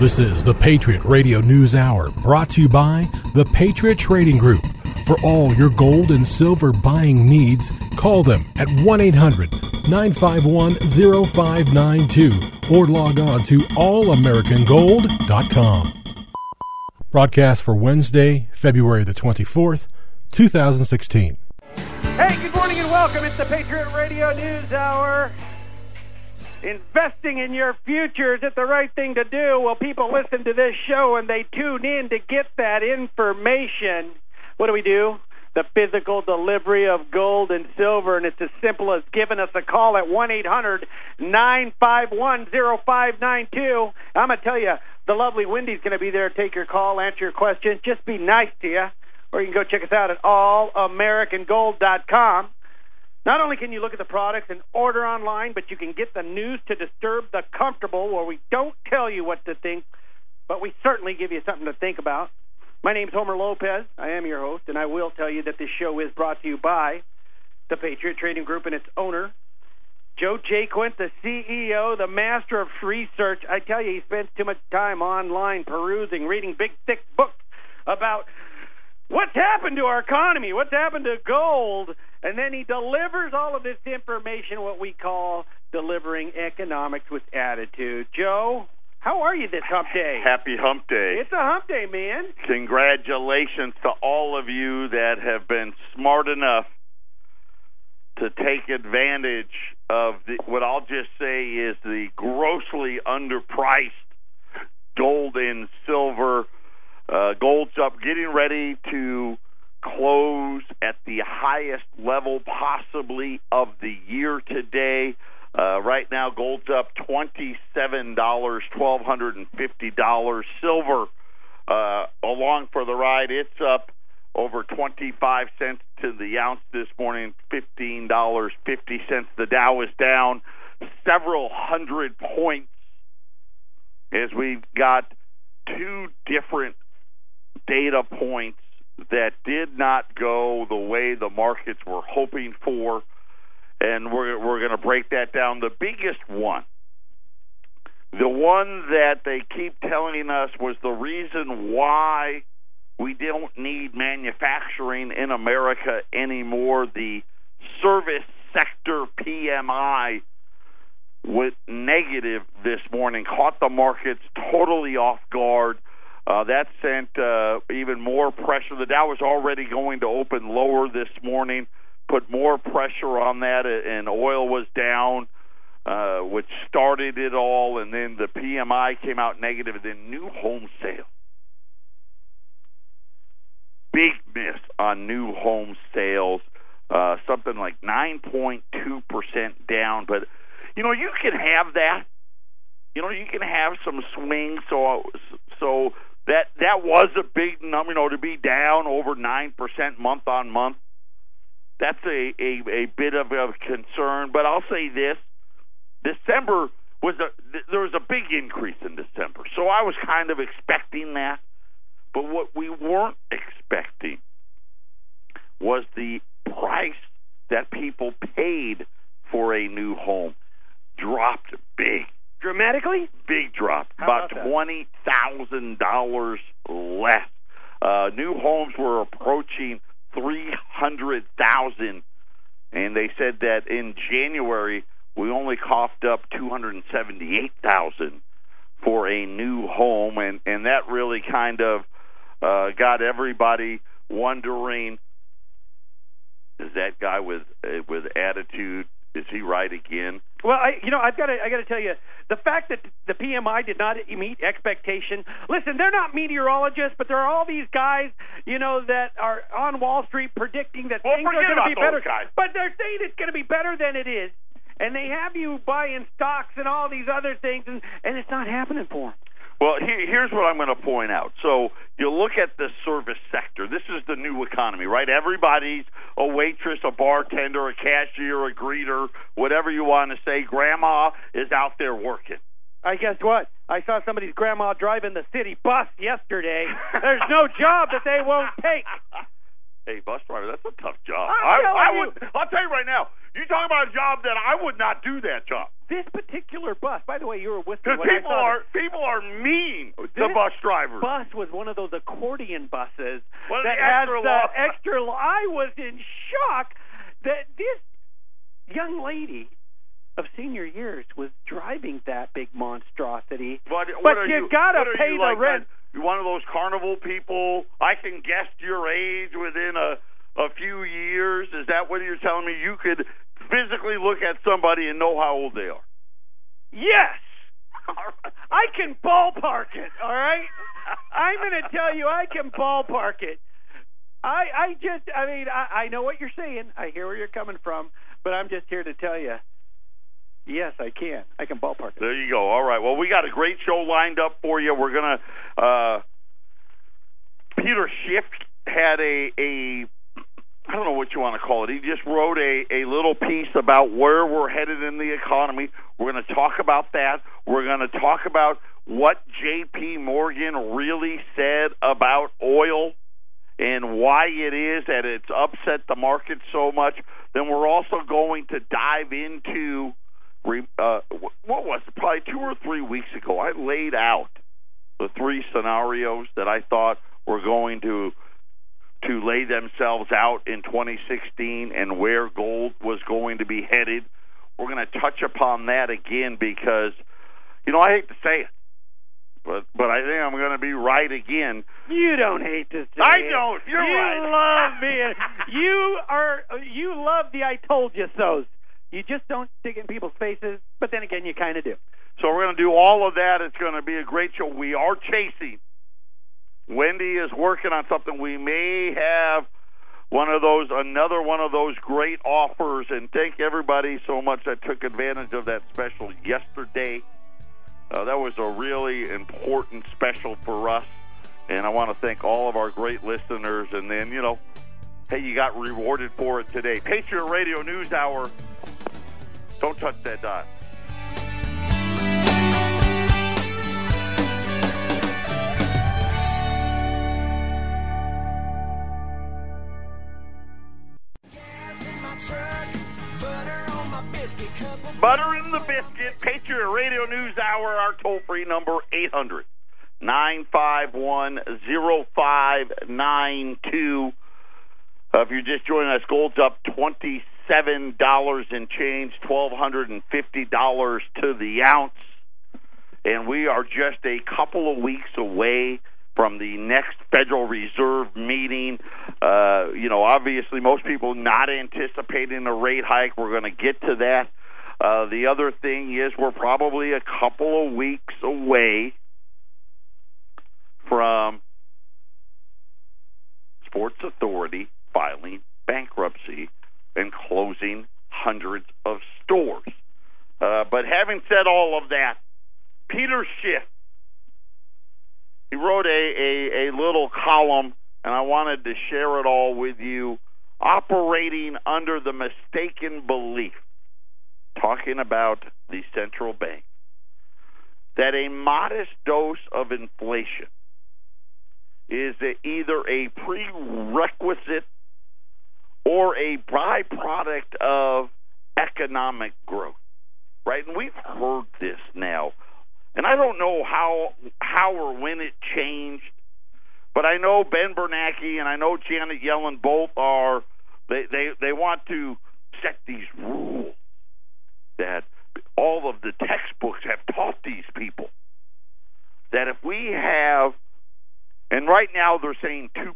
This is the Patriot Radio News Hour brought to you by the Patriot Trading Group. For all your gold and silver buying needs, call them at 1 800 951 0592 or log on to allamericangold.com. Broadcast for Wednesday, February the 24th, 2016. Hey, good morning and welcome. It's the Patriot Radio News Hour. Investing in your future is it the right thing to do? Well, people listen to this show and they tune in to get that information. What do we do? The physical delivery of gold and silver, and it's as simple as giving us a call at 1 800 951 0592. I'm going to tell you, the lovely Wendy's going to be there to take your call, answer your questions. Just be nice to you. Or you can go check us out at allamericangold.com. Not only can you look at the products and order online, but you can get the news to disturb the comfortable where we don't tell you what to think, but we certainly give you something to think about. My name is Homer Lopez. I am your host, and I will tell you that this show is brought to you by the Patriot Trading Group and its owner, Joe Jaquint, the CEO, the master of research. I tell you, he spends too much time online perusing, reading big, thick books about what's happened to our economy, what's happened to gold, and then he delivers all of this information, what we call delivering economics with attitude. Joe, how are you this hump day? Happy hump day. It's a hump day, man. Congratulations to all of you that have been smart enough to take advantage of the, what I'll just say is the grossly underpriced gold and silver. Uh, gold's up, getting ready to close at the highest level possibly of the year today. Uh, right now, gold's up twenty-seven dollars, twelve hundred and fifty dollars. Silver, uh, along for the ride, it's up over twenty-five cents to the ounce this morning, fifteen dollars fifty cents. The Dow is down several hundred points as we've got two different data points that did not go the way the markets were hoping for, and we're we're going to break that down. The biggest one, the one that they keep telling us was the reason why we don't need manufacturing in America anymore. The service sector PMI went negative this morning, caught the markets totally off guard. Uh, that sent uh, even more pressure. The Dow was already going to open lower this morning, put more pressure on that, and oil was down, uh, which started it all. And then the PMI came out negative. And then new home sales, big miss on new home sales, uh, something like 9.2% down. But you know, you can have that. You know, you can have some swings. So, so that that was a big number. You know, to be down over nine percent month on month, that's a, a a bit of a concern. But I'll say this: December was a there was a big increase in December, so I was kind of expecting that. But what we weren't expecting was the price that people paid for a new home dropped big dramatically? Big drop, How about, about twenty thousand dollars less. Uh, new homes were approaching three hundred thousand, and they said that in January we only coughed up two hundred and seventy-eight thousand for a new home, and and that really kind of uh, got everybody wondering: Is that guy with uh, with attitude? Is he right again? Well, I, you know, I've got to, I got to tell you, the fact that the PMI did not meet expectation. Listen, they're not meteorologists, but there are all these guys, you know, that are on Wall Street predicting that Well, things are going to be better. guys. But they're saying it's going to be better than it is, and they have you buying stocks and all these other things, and and it's not happening for them. Well, here, here's what I'm going to point out. So you look at the service sector. This is the new economy, right? Everybody's a waitress, a bartender, a cashier, a greeter, whatever you want to say. Grandma is out there working. I guess what? I saw somebody's grandma driving the city bus yesterday. There's no job that they won't take. Hey, bus driver, that's a tough job. I'm I, I would. I'll tell you right now. You talk about a job that I would not do that job. This particular bus. By the way, you were with me Because when people are people are mean oh, to This bus drivers. bus was one of those accordion buses of that the has extra the extra. I was in shock that this young lady of senior years was driving that big monstrosity. But, But what you you gotta pay you, the like, rent. You're one of those carnival people? I can guess your age within a a few years. Is that what you're telling me? You could physically look at somebody and know how old they are. Yes, I can ballpark it. All right, I'm going to tell you, I can ballpark it. I I just, I mean, I, I know what you're saying. I hear where you're coming from, but I'm just here to tell you. Yes, I can. I can ballpark it. There you go. All right. Well, we got a great show lined up for you. We're gonna. Uh, Peter Schiff had a a. I don't know what you want to call it. He just wrote a, a little piece about where we're headed in the economy. We're going to talk about that. We're going to talk about what J.P. Morgan really said about oil and why it is that it's upset the market so much. Then we're also going to dive into uh, what was it? Probably two or three weeks ago. I laid out the three scenarios that I thought were going to to lay themselves out in 2016 and where gold was going to be headed. We're going to touch upon that again because you know I hate to say it, but but I think I'm going to be right again. You don't hate to say I it. don't. You're you right. love me. you are. You love the "I told you so's. You just don't stick in people's faces, but then again, you kind of do. So we're going to do all of that. It's going to be a great show. We are chasing. Wendy is working on something. We may have one of those, another one of those great offers. And thank everybody so much that took advantage of that special yesterday. Uh, that was a really important special for us. And I want to thank all of our great listeners. And then, you know, hey, you got rewarded for it today. Patriot Radio News Hour. Don't touch that dot. Butter in the biscuit, Patriot Radio News Hour, our toll free number 800 951 0592. Uh, if you're just joining us, gold's up $27 and change, $1,250 to the ounce. And we are just a couple of weeks away from the next Federal Reserve meeting. Uh, you know, obviously, most people not anticipating a rate hike. We're going to get to that. Uh, the other thing is, we're probably a couple of weeks away from Sports Authority filing bankruptcy and closing hundreds of stores. Uh, but having said all of that, Peter Schiff, he wrote a, a, a little column, and I wanted to share it all with you. Operating under the mistaken belief, talking about the central bank, that a modest dose of inflation is either a prerequisite or a byproduct of economic growth, right? And we've heard this now, and I don't know how how or when it changed, but I know Ben Bernanke and I know Janet Yellen both are they they they want to set these rules that all of the textbooks have taught these people that if we have and right now they're saying 2%.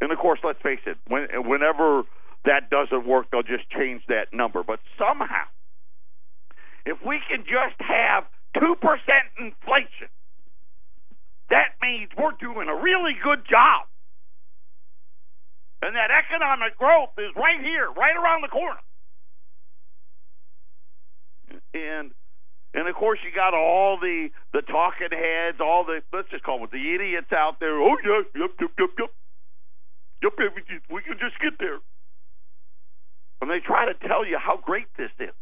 And of course, let's face it, when, whenever that doesn't work, they'll just change that number. But somehow, if we can just have 2% inflation, that means we're doing a really good job. And that economic growth is right here, right around the corner. And and of course, you got all the the talking heads, all the let's just call them the idiots out there. Oh yeah, yep, yep, yep, yep, yep. we can just get there, and they try to tell you how great this is,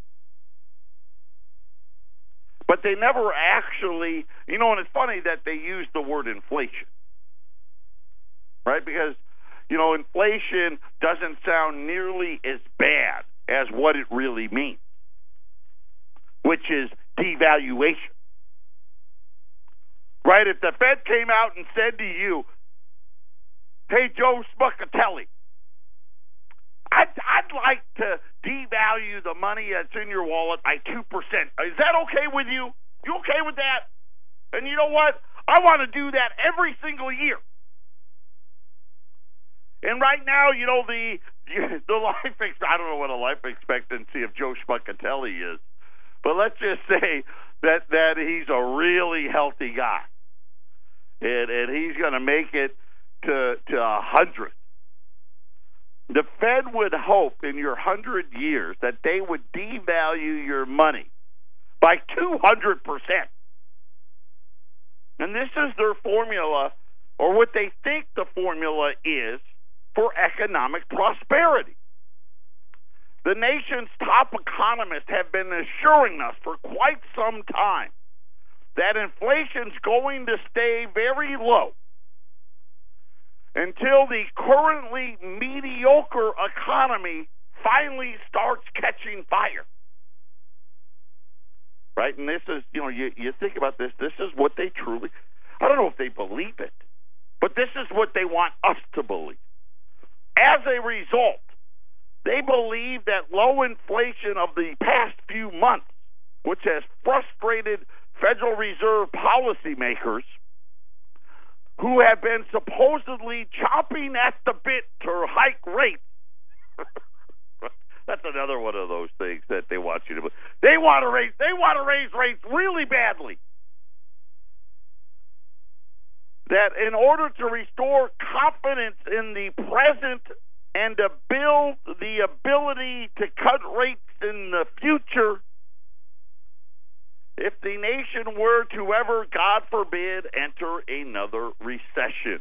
but they never actually, you know. And it's funny that they use the word inflation, right? Because you know, inflation doesn't sound nearly as bad as what it really means. which is devaluation. Right? If the Fed came out and said to you, hey, Joe Smuckatelli, I'd, I'd like to devalue the money that's in your wallet by 2%. Is that okay with you? You okay with that? And you know what? I want to do that every single year. And right now, you know the the life I don't know what a life expectancy of Joe Smuckatelli is, but let's just say that that he's a really healthy guy, and and he's going to make it to to a hundred. The Fed would hope in your hundred years that they would devalue your money by two hundred percent, and this is their formula, or what they think the formula is for economic prosperity. The nation's top economists have been assuring us for quite some time that inflation's going to stay very low until the currently mediocre economy finally starts catching fire. Right? And this is, you know, you, you think about this, this is what they truly, I don't know if they believe it, but this is what they want us to believe. As a result, they believe that low inflation of the past few months, which has frustrated Federal Reserve policymakers who have been supposedly chopping at the bit to hike rates. That's another one of those things that they want you to. They want to raise. They want to raise rates really badly. that in order to restore confidence in the present and to build the ability to cut rates in the future, if the nation were to ever, God forbid, enter another recession.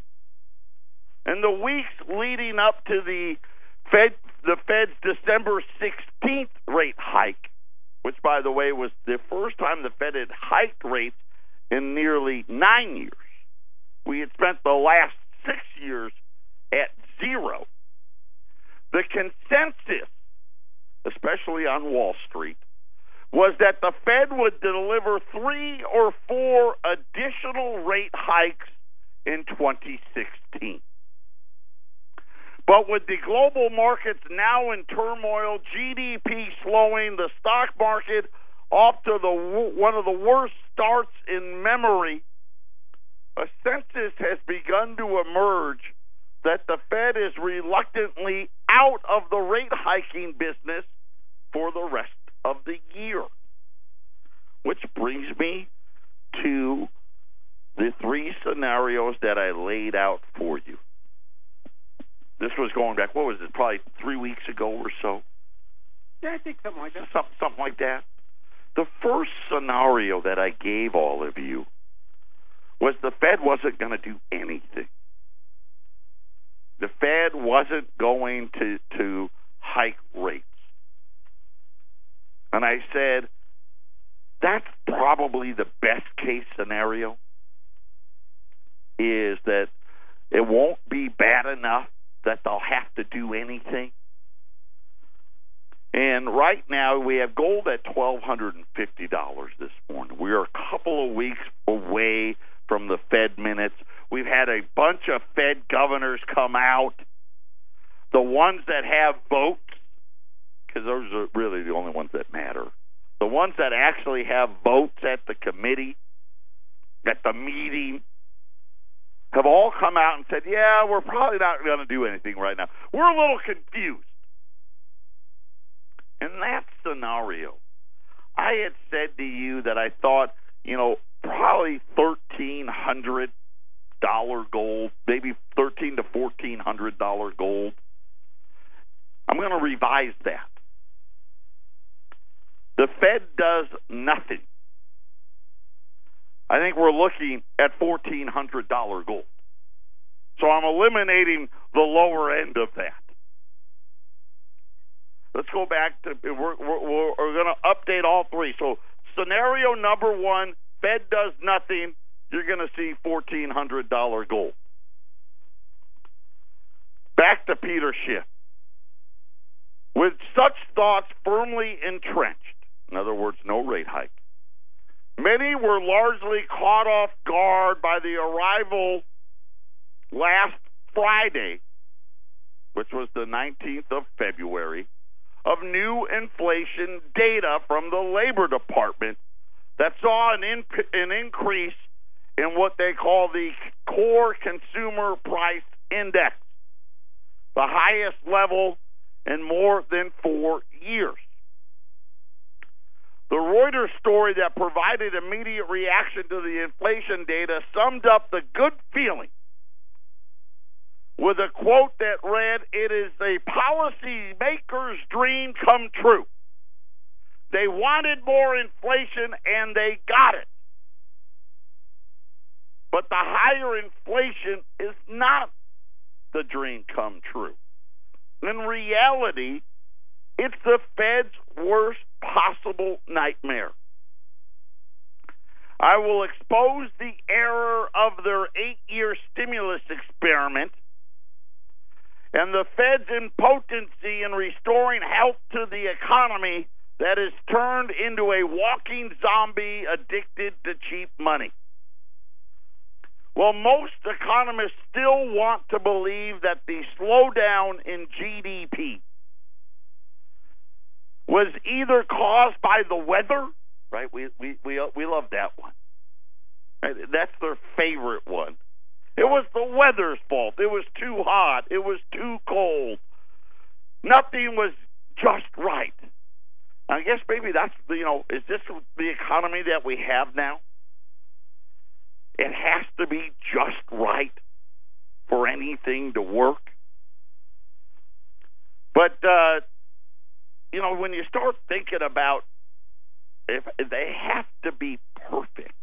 And the weeks leading up to the Fed, the Fed's December 16th rate hike, which, by the way, was the first time the Fed had hiked rates in nearly nine years we had spent the last six years at zero. The consensus, especially on Wall Street, was that the Fed would deliver three or four additional rate hikes in 2016. But with the global markets now in turmoil, GDP slowing, the stock market off to the one of the worst starts in memory, a census has begun to emerge that the Fed is reluctantly out of the rate hiking business for the rest of the year. Which brings me to the three scenarios that I laid out for you. This was going back, what was it, probably three weeks ago or so? Yeah, I think something like that. Something, something like that. The first scenario that I gave all of you was the Fed wasn't going to do anything. The Fed wasn't going to to hike rates. And I said that's probably the best case scenario is that it won't be bad enough that they'll have to do anything. And right now we have gold at twelve hundred and fifty dollars this morning. We are a couple of weeks away from the Fed minutes. We've had a bunch of Fed governors come out. The ones that have votes, because those are really the only ones that matter. The ones that actually have votes at the committee, at the meeting, have all come out and said, yeah, we're probably not going to do anything right now. We're a little confused. In that scenario, I had said to you that I thought, you know, probably thirteen hundred dollar gold, maybe thirteen to fourteen hundred dollar gold. I'm going to revise that. The Fed does nothing. I think we're looking at fourteen hundred dollar gold. So I'm eliminating the lower end of that. Let's go back to we're we're, we're going to update all three. So scenario number one: Fed does nothing, you're going to see $1,400 gold. Back to Peter Schiff. With such thoughts firmly entrenched, In other words, no rate hike. Many were largely caught off guard by the arrival last Friday, which was the 19th of February, of new inflation data from the Labor Department that saw an, in, an increase in what they call the core consumer price index, the highest level in more than four years. The Reuters story that provided immediate reaction to the inflation data summed up the good feeling with a quote that read, It is a policymaker's dream come true. They wanted more inflation and they got it. But the higher inflation is not the dream come true. In reality, it's the Fed's worst possible nightmare. I will expose the error of their eight year stimulus experiment and the Fed's impotency in restoring health to the economy that is turned into a walking zombie addicted to cheap money. Well, most economists still want to believe that the slowdown in GDP was either caused by the weather, right? We we we we love that one. Right? That's their favorite one. It was the weather's fault. It was too hot. It was too cold. Nothing was just right. I guess maybe that's you know is this the economy that we have now? It has to be just right for anything to work. But uh, you know when you start thinking about if they have to be perfect,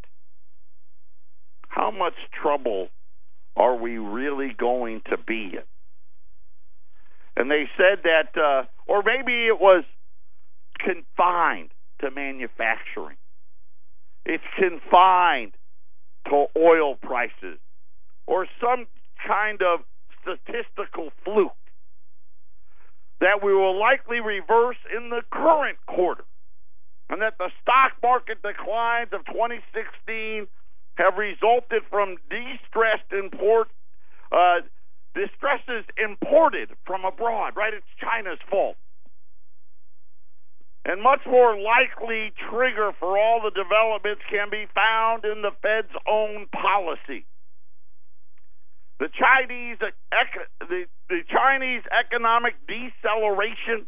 how much trouble are we really going to be in? And they said that, uh, or maybe it was confined to manufacturing. It's confined to oil prices or some kind of statistical fluke that we will likely reverse in the current quarter and that the stock market declines of 2016 have resulted from distressed import uh, distresses imported from abroad. Right, it's China's fault. And much more likely trigger for all the developments can be found in the Fed's own policy. The Chinese the, the Chinese economic deceleration,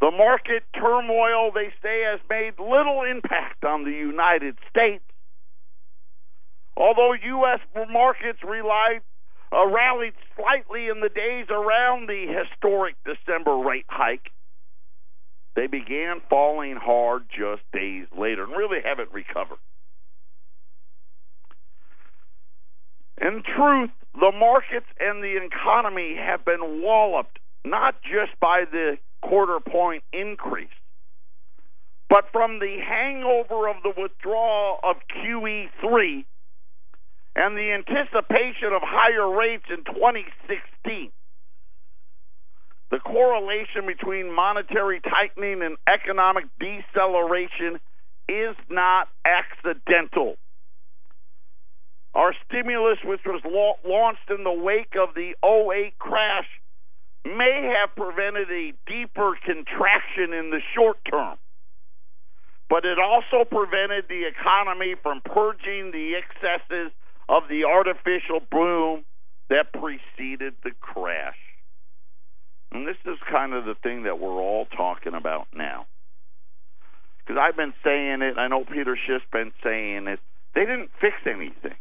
the market turmoil they say has made little impact on the United States Although U.S. markets relied, uh, rallied slightly in the days around the historic December rate hike, they began falling hard just days later and really haven't recovered. In truth, the markets and the economy have been walloped not just by the quarter point increase, but from the hangover of the withdrawal of QE3 and the anticipation of higher rates in 2016. The correlation between monetary tightening and economic deceleration is not accidental. Our stimulus, which was launched in the wake of the 08 crash, may have prevented a deeper contraction in the short term, but it also prevented the economy from purging the excesses of the artificial boom that preceded the crash. And this is kind of the thing that we're all talking about now. Because I've been saying it, and I know Peter Schiff's been saying it. They didn't fix anything.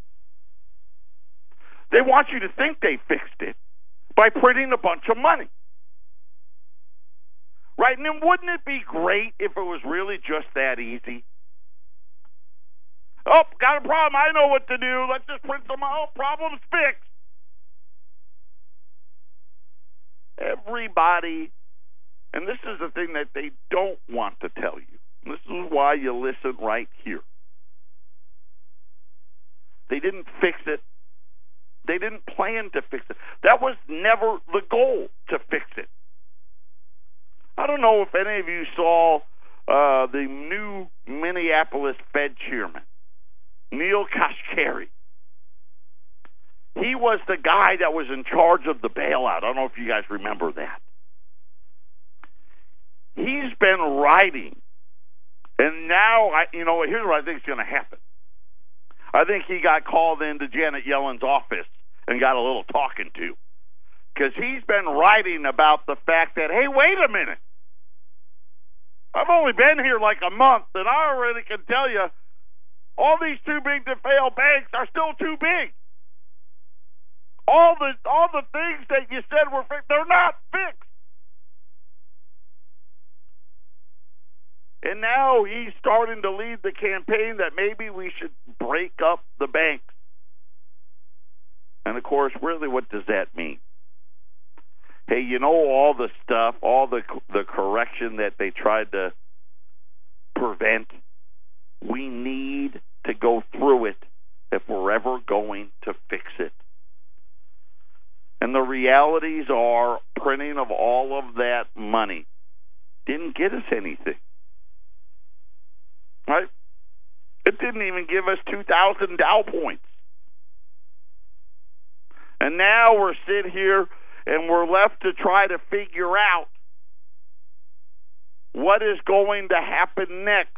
They want you to think they fixed it by printing a bunch of money. Right? And then wouldn't it be great if it was really just that easy? Oh, got a problem. I know what to do. Let's just print some out. Problem's fixed. Everybody, and this is the thing that they don't want to tell you. This is why you listen right here. They didn't fix it. They didn't plan to fix it. That was never the goal to fix it. I don't know if any of you saw uh, the new Minneapolis Fed chairman, Neel Kashkari. He was the guy that was in charge of the bailout. I don't know if you guys remember that. He's been writing, and now I, you know, here's what I think is going to happen. I think he got called into Janet Yellen's office and got a little talking to, because he's been writing about the fact that, hey, wait a minute. I've only been here like a month, and I already can tell you all these too big to fail banks are still too big. All the all the things that you said were fixed, they're not fixed. And now he's starting to lead the campaign that maybe we should break up the banks. And of course, really, what does that mean? Hey, you know all the stuff, all the the correction that they tried to prevent. We need to go through it if we're ever going to fix it. And the realities are printing of all of that money didn't get us anything. Right? It didn't even give us 2,000 Dow points. And now we're sitting here and we're left to try to figure out what is going to happen next.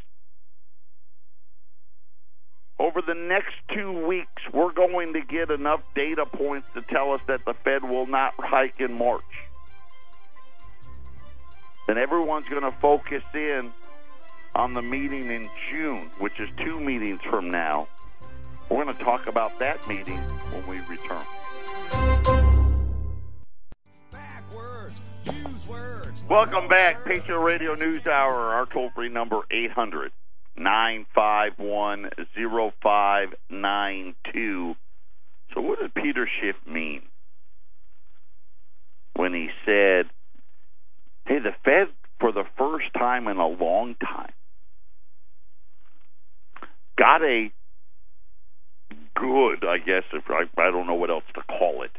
Over the next two weeks, we're going to get enough data points to tell us that the Fed will not hike in March. And everyone's going to focus in on the meeting in June, which is two meetings from now. We're going to talk about that meeting when we return. Welcome back, Patriot Radio News Hour. Our toll free number 800 951 0592. So, what did Peter Schiff mean when he said, hey, the Fed, for the first time in a long time, got a good, I guess, if I, I don't know what else to call it.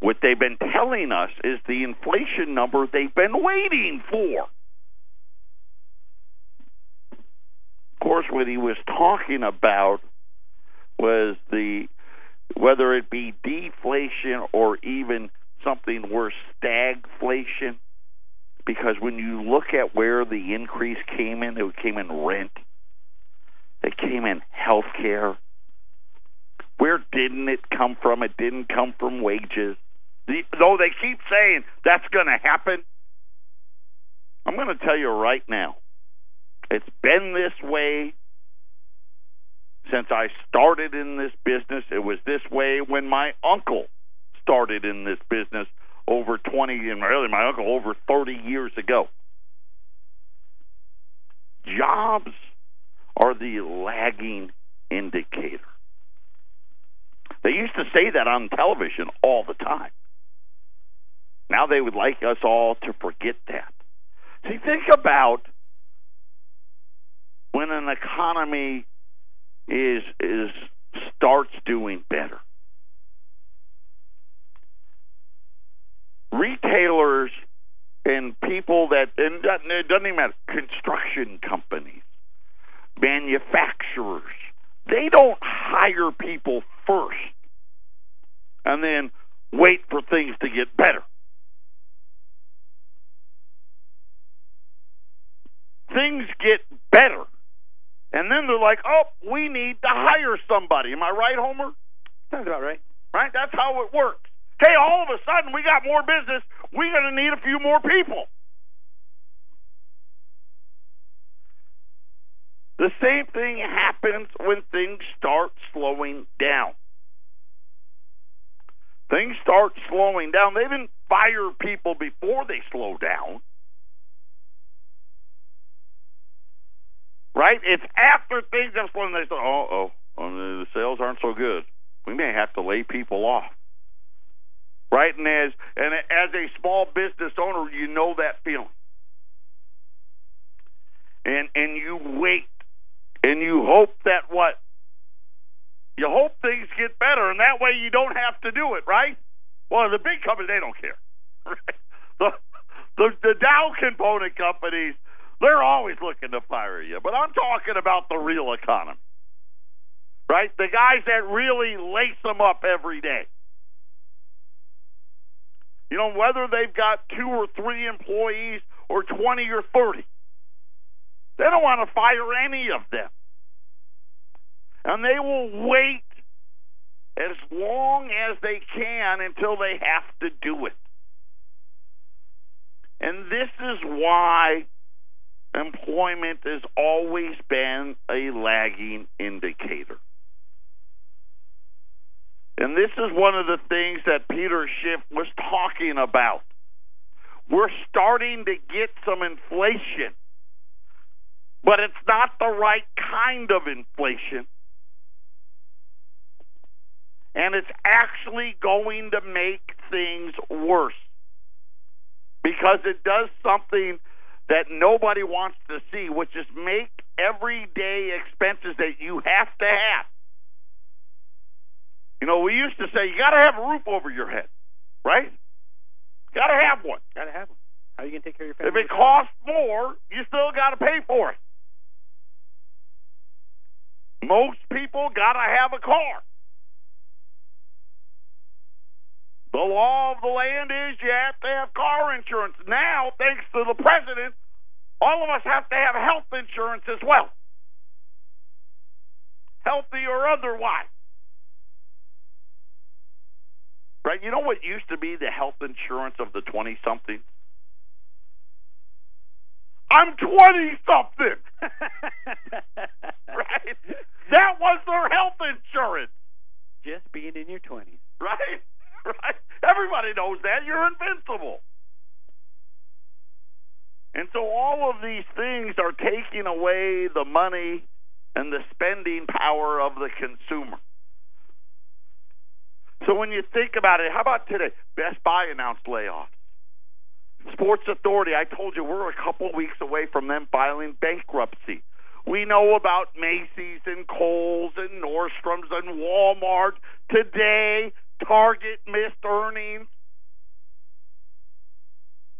What they've been telling us is the inflation number they've been waiting for. Of course, what he was talking about was the whether it be deflation or even something worse, stagflation. Because when you look at where the increase came in, it came in rent, it came in health care. Where didn't it come from? It didn't come from wages. The, though they keep saying that's going to happen, I'm going to tell you right now, it's been this way since I started in this business. It was this way when my uncle started in this business over 20, and really my uncle over 30 years ago. Jobs are the lagging indicator. They used to say that on television all the time. Now they would like us all to forget that. See, think about when an economy is is starts doing better. Retailers and people that and it doesn't even matter construction companies, manufacturers, they don't hire people first and then wait for things to get better. Things get better and then they're like, oh, we need to hire somebody. Am I right, Homer? Sounds about right. Right? That's how it works. Hey, all of a sudden we got more business. We're going to need a few more people. The same thing happens when things start slowing down. Things start slowing down. They didn't fire people before they slow down. right? It's after things have slowed. They say, "Oh, oh, the sales aren't so good. We may have to lay people off." Right, and as and as a small business owner, you know that feeling, and and you wait, and you hope that what you hope things get better, and that way you don't have to do it, right? Well, the big companies they don't care. Right? The, the the Dow component companies They're always looking to fire you. But I'm talking about the real economy. Right? The guys that really lace them up every day. You know, whether they've got two or three employees or 20 or 30, they don't want to fire any of them. And they will wait as long as they can until they have to do it. And this is why employment has always been a lagging indicator. And this is one of the things that Peter Schiff was talking about. We're starting to get some inflation, but it's not the right kind of inflation. And it's actually going to make things worse because it does something that nobody wants to see, which is make everyday expenses that you have to have. You know, we used to say you got to have a roof over your head, right? Got to have one. Got to have one. How are you going to take care of your family? If it costs more, you still got to pay for it. Most people got to have a car. The law of the land is you have to have car insurance. Now, thanks to the president, all of us have to have health insurance as well. Healthy or otherwise. Right? You know what used to be the health insurance of the 20 something? I'm 20 something. right? That was their health insurance. Just being in your 20s. Right? Right? Everybody knows that. You're invincible. And so all of these things are taking away the money and the spending power of the consumer. So when you think about it, how about today? Best Buy announced layoffs. Sports Authority, I told you we're a couple weeks away from them filing bankruptcy. We know about Macy's and Kohl's and Nordstrom's and Walmart. Today, Target missed earnings.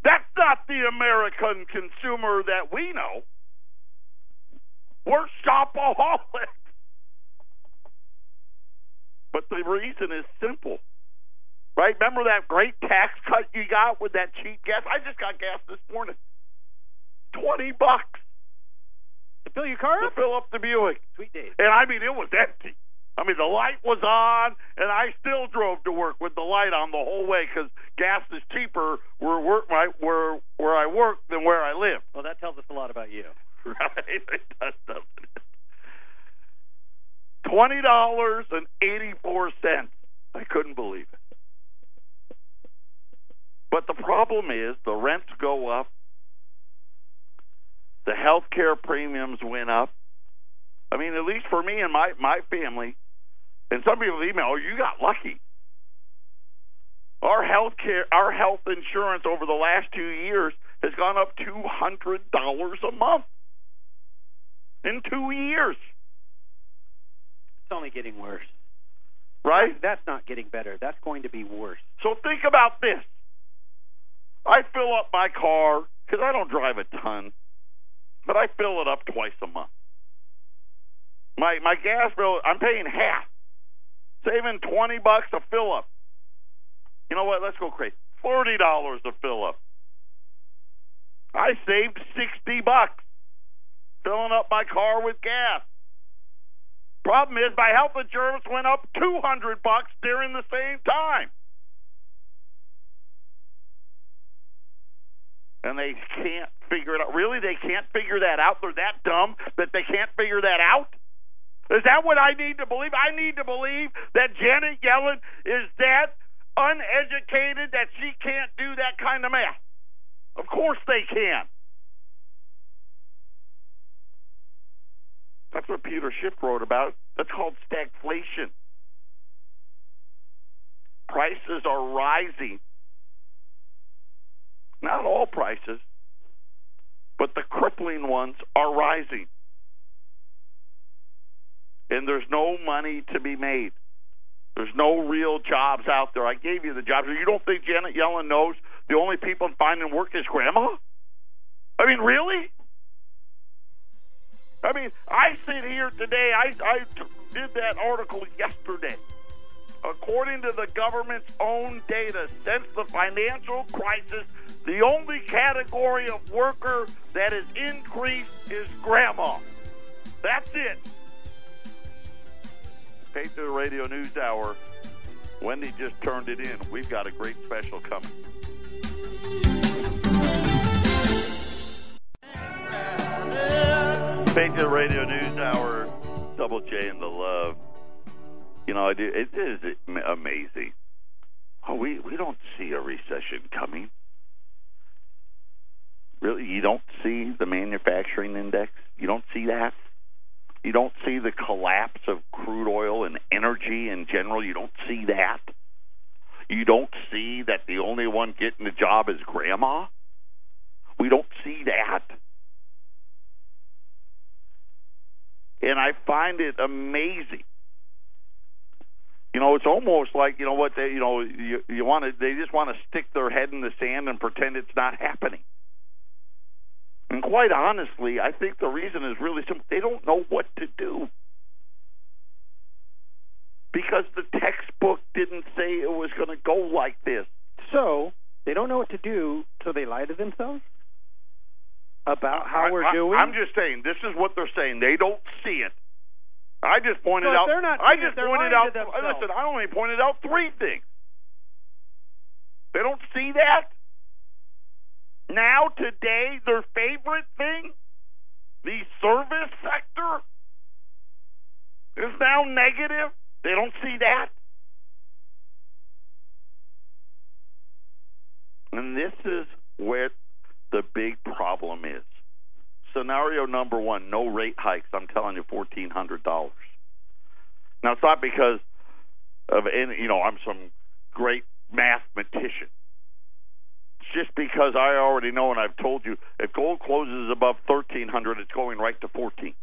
That's not the American consumer that we know. We're shopaholics. But the reason is simple. Right? Remember that great tax cut you got with that cheap gas? I just got gas this morning. 20 bucks To fill your car to fill up the Buick. Sweet days. And I mean, it was empty. I mean, the light was on, and I still drove to work with the light on the whole way because gas is cheaper where work where where I work than where I live. Well, that tells us a lot about you. Right? It does, doesn't it? Twenty dollars and eighty four cents. I couldn't believe it. But the problem is the rents go up, the health care premiums went up. I mean, at least for me and my my family, and some people email, oh, you got lucky. Our health care, our health insurance over the last two years has gone up two hundred dollars a month in two years. It's only getting worse. Right? That's not getting better. That's going to be worse. So think about this. I fill up my car because I don't drive a ton, but I fill it up twice a month. My my gas bill, I'm paying half, saving twenty bucks a fill up. You know what? Let's go crazy. Forty dollars a fill up. I saved sixty bucks filling up my car with gas. Problem is, my health insurance went up two hundred bucks during the same time. And they can't figure it out. Really, they can't figure that out. They're that dumb that they can't figure that out. Is that what I need to believe? I need to believe that Janet Yellen is that uneducated that she can't do that kind of math. Of course they can. That's what Peter Schiff wrote about. That's called stagflation. Prices are rising. Not all prices, but the crippling ones are rising. And there's no money to be made. There's no real jobs out there. I gave you the jobs. You don't think Janet Yellen knows the only people finding work is grandma? I mean, really? I mean, I sit here today. I I did that article yesterday. According to the government's own data, since the financial crisis, the only category of worker that has increased is grandma. That's it. Patriot Radio News Hour. Wendy just turned it in. We've got a great special coming. Patriot Radio News Hour, Double J and the Love. You know, it is amazing. Oh, we we don't see a recession coming. Really, you don't see the manufacturing index. You don't see that. You don't see the collapse of crude oil and energy in general. You don't see that. You don't see that the only one getting the job is grandma. We don't see that. And I find it amazing. You know, it's almost like you know what they, you know, you you want to, they just want to stick their head in the sand and pretend it's not happening. And quite honestly, I think the reason is really simple. They don't know what to do. Because the textbook didn't say it was going to go like this. So, they don't know what to do, so they lie to themselves about how I, we're I, doing? I'm just saying, this is what they're saying. They don't see it. I just pointed So out. they're not I just pointed out. Listen, I only pointed out three things. They don't see that. Now, today, their favorite thing, the service sector, is now negative. They don't see that. And this is where the big problem is. Scenario number one: no rate hikes. I'm telling you, fourteen hundred dollars. Now it's not because of any, you know, I'm some great mathematician. It's just because I already know, and I've told you, if gold closes above thirteen hundred, it's going right to fourteen.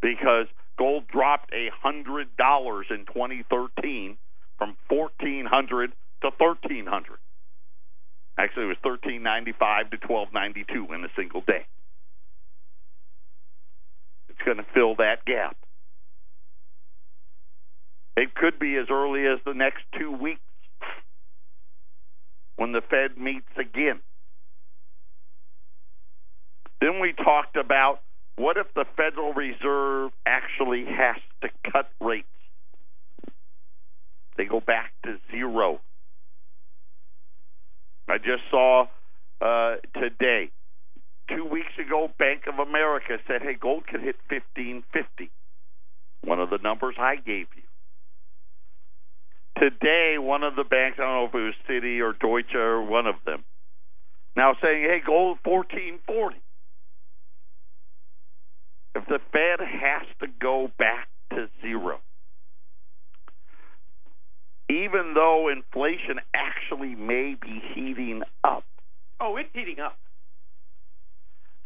Because gold dropped a hundred dollars in 2013 from 1400 to 1300. Actually, it was 1395 to 1292 in a single day. It's going to fill that gap. It could be as early as the next two weeks when the Fed meets again. Then we talked about what if the Federal Reserve actually has to cut rates? They go back to zero. I just saw uh, today, two weeks ago, Bank of America said, "Hey, gold could hit fifteen fifty. One of the numbers I gave you. Today, one of the banks, I don't know if it was Citi or Deutsche or one of them, now saying, "Hey, gold fourteen forty. If the Fed has to go back to zero, even though inflation actually may be heating up, oh, it's heating up.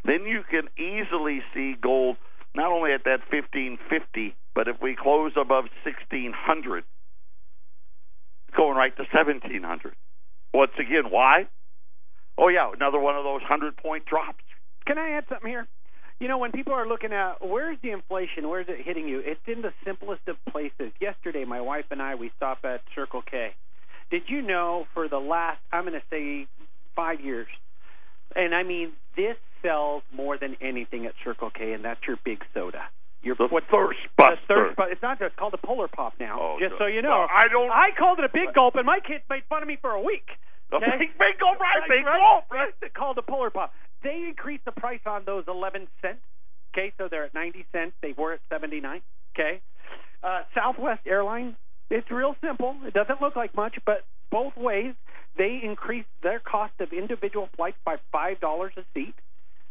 then you can easily see gold not only at that 1550, but if we close above 1600, going right to 1700. Once again, why? Oh, yeah, another one of those 100 point drops. Can I add something here? You know, when people are looking at where's the inflation, where's it hitting you? It's in the simplest of places. Yesterday, my wife and I we stopped at Circle K. Did you know for the last I'm going to say five years, and I mean this sells more than anything at Circle K, and that's your big soda. Your The what thirst the buster. thirst, but it's not just called a Polar Pop now. Oh, just no. so you know, Well, I don't- I called it a big gulp, and my kids made fun of me for a week. Okay? big, big gold, right? Big right? gold, right? It's called a Polar Pop. They increased the price on those 11 cents. Okay, so they're at 90 cents. They were at 79. Okay. Uh, Southwest Airlines, it's real simple. It doesn't look like much, but both ways, they increased their cost of individual flights by $5 a seat.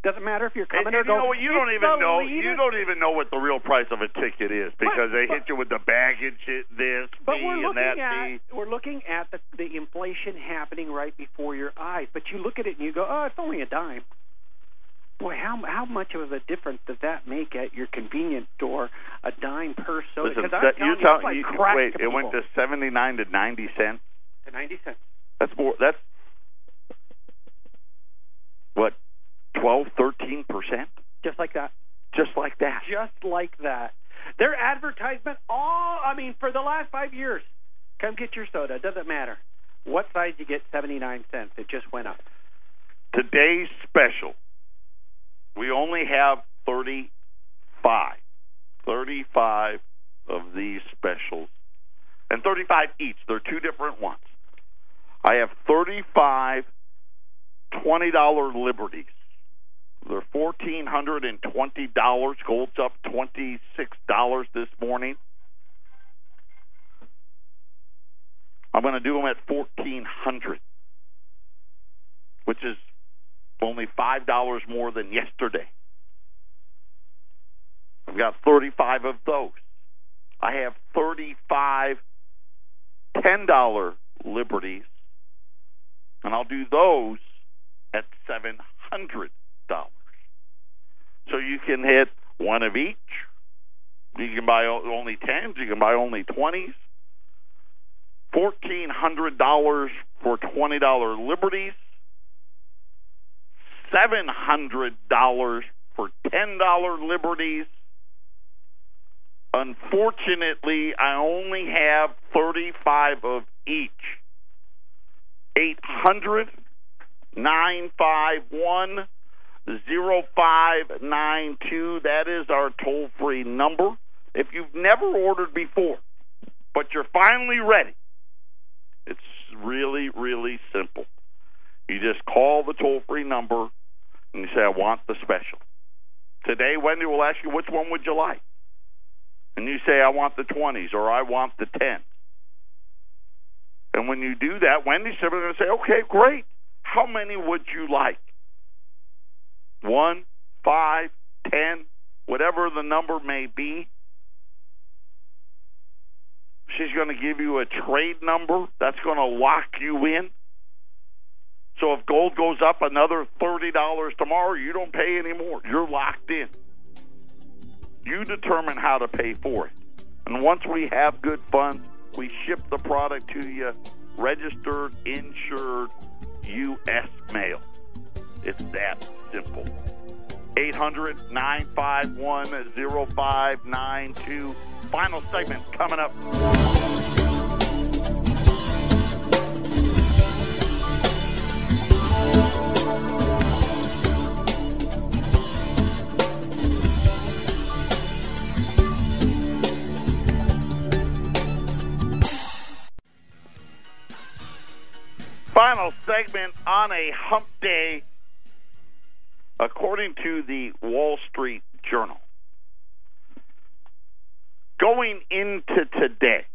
Doesn't matter if you're coming and or you going. know? You don't even know. leader- You don't even know what the real price of a ticket is because they hit you with the baggage, this But fee we're and that at fee. we're looking at the, the inflation happening right before your eyes. But you look at it and you go, "Oh, it's only a dime." Boy, how how much of a difference does that make at your convenience store? A dime per soda? Listen, that- you're you, telling like you, wait, it went to seventy nine to ninety cents. to ninety cents, That's more. That's what twelve, thirteen percent. just like that. just like that. Just like that. Their advertisement, all I mean, for the last five years, come get your soda. Doesn't matter what size you get. Seventy nine cents. It just went up. Today's special. We only have thirty five. Thirty five of these specials, and thirty five each. They're two different ones. I have thirty five twenty dollar liberties. They're fourteen hundred and twenty dollars. Gold's up twenty six dollars this morning. I'm going to do them at fourteen hundred, which is only five dollars more than yesterday. I've got thirty-five of those. I have thirty-five ten-dollar liberties, and I'll do those at seven hundred dollars. So you can hit one of each. You can buy only tens. You can buy only twenties. Fourteen hundred dollars for twenty dollar liberties. Seven hundred dollars for ten dollar liberties. Unfortunately, I only have thirty five of each. Eight hundred nine five one zero five nine two. That is our toll free number. If you've never ordered before, but you're finally ready, it's really, really simple. You just call the toll free number and you say, I want the special. Today, Wendy will ask you, which one would you like? And you say, I want the 20s or I want the 10s. And when you do that, Wendy's simply going to say, okay, great. How many would you like? One, five, ten, whatever the number may be. She's going to give you a trade number that's going to lock you in. So if gold goes up another $30 tomorrow, you don't pay anymore. You're locked in. You determine how to pay for it. And once we have good funds, we ship the product to you, registered, insured, U.S. mail. It's that simple. 800 951 0592. Final segment coming up. Final segment on a hump day, according to the Wall Street Journal. Going into today,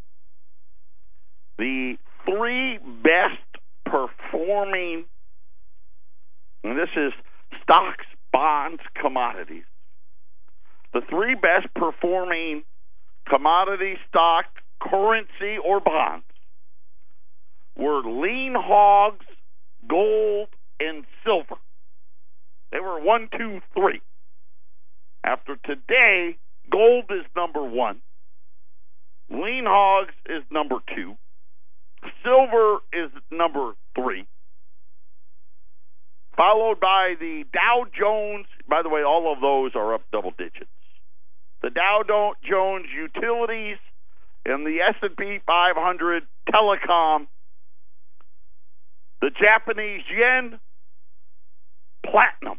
the three best performing, and this is stocks, bonds, commodities. The three best performing commodity, stock, currency, or bonds were lean hogs, gold, and silver. They were one, two, three. After today, gold is number one. Lean hogs is number two. Silver is number three. Followed by the Dow Jones. By the way, all of those are up double digits. The Dow Jones Utilities and the S&P 500 Telecom the Japanese yen, platinum.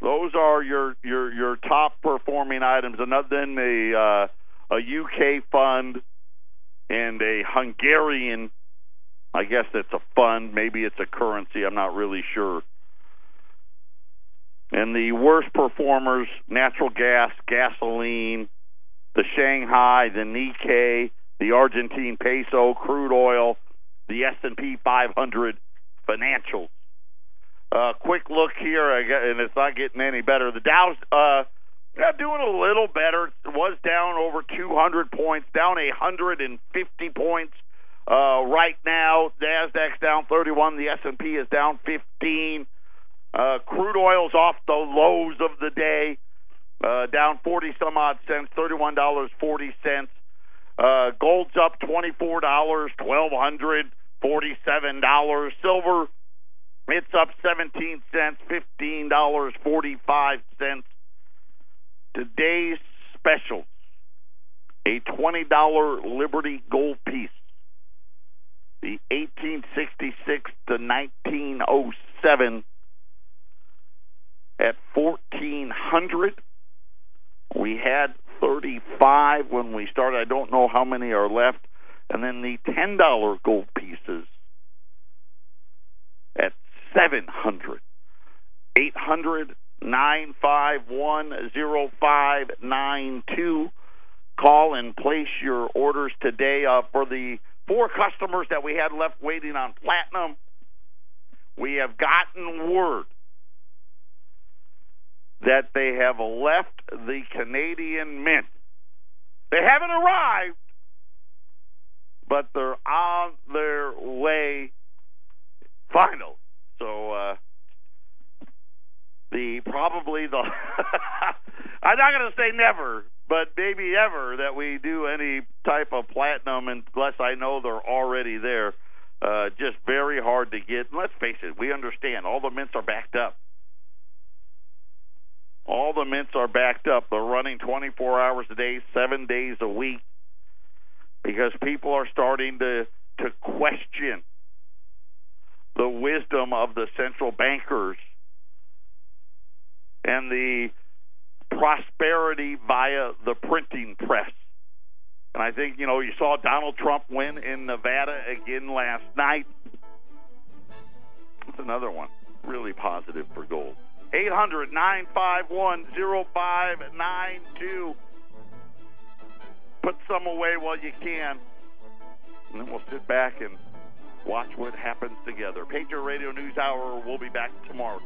Those are your your your top performing items, and then a uh, a UK fund and a Hungarian. I guess it's a fund, maybe it's a currency. I'm not really sure. And the worst performers: natural gas, gasoline, the Shanghai, the Nikkei, the Argentine peso, crude oil, the S&P 500 financials. Uh, quick look here, and it's not getting any better. The Dow's uh, yeah, doing a little better. Was down over 200 points, down 150 points uh, right now. Nasdaq's down 31. The S&P is down 15. Uh, crude oil's off the lows of the day, uh, down 40 some odd cents, $31.40. Uh, gold's up $24, 1200 $47. Silver It's up 17 cents, $15.45. Today's specials a $20 Liberty gold piece. The 1866 to 1907 at 1400 we had 35 when we started. I don't know how many are left. And then the $10 gold pieces at 700 800 951 0592 Call and place your orders today uh, for the four customers that we had left waiting on platinum. We have gotten word that they have left the Canadian Mint. They haven't arrived, but they're on their way finally. So uh, the probably the I'm not going to say never, but maybe ever that we do any type of platinum unless I know they're already there. Uh, just very hard to get. And let's face it, we understand all the mints are backed up. All the mints are backed up. They're running 24 hours a day, seven days a week, because people are starting to to question the wisdom of the central bankers and the prosperity via the printing press. And I think, you know, you saw Donald Trump win in Nevada again last night. That's another one. Really positive for gold. 800 951 0592. Put some away while you can. And then we'll sit back and watch what happens together. Patriot Radio News Hour. We'll be back tomorrow.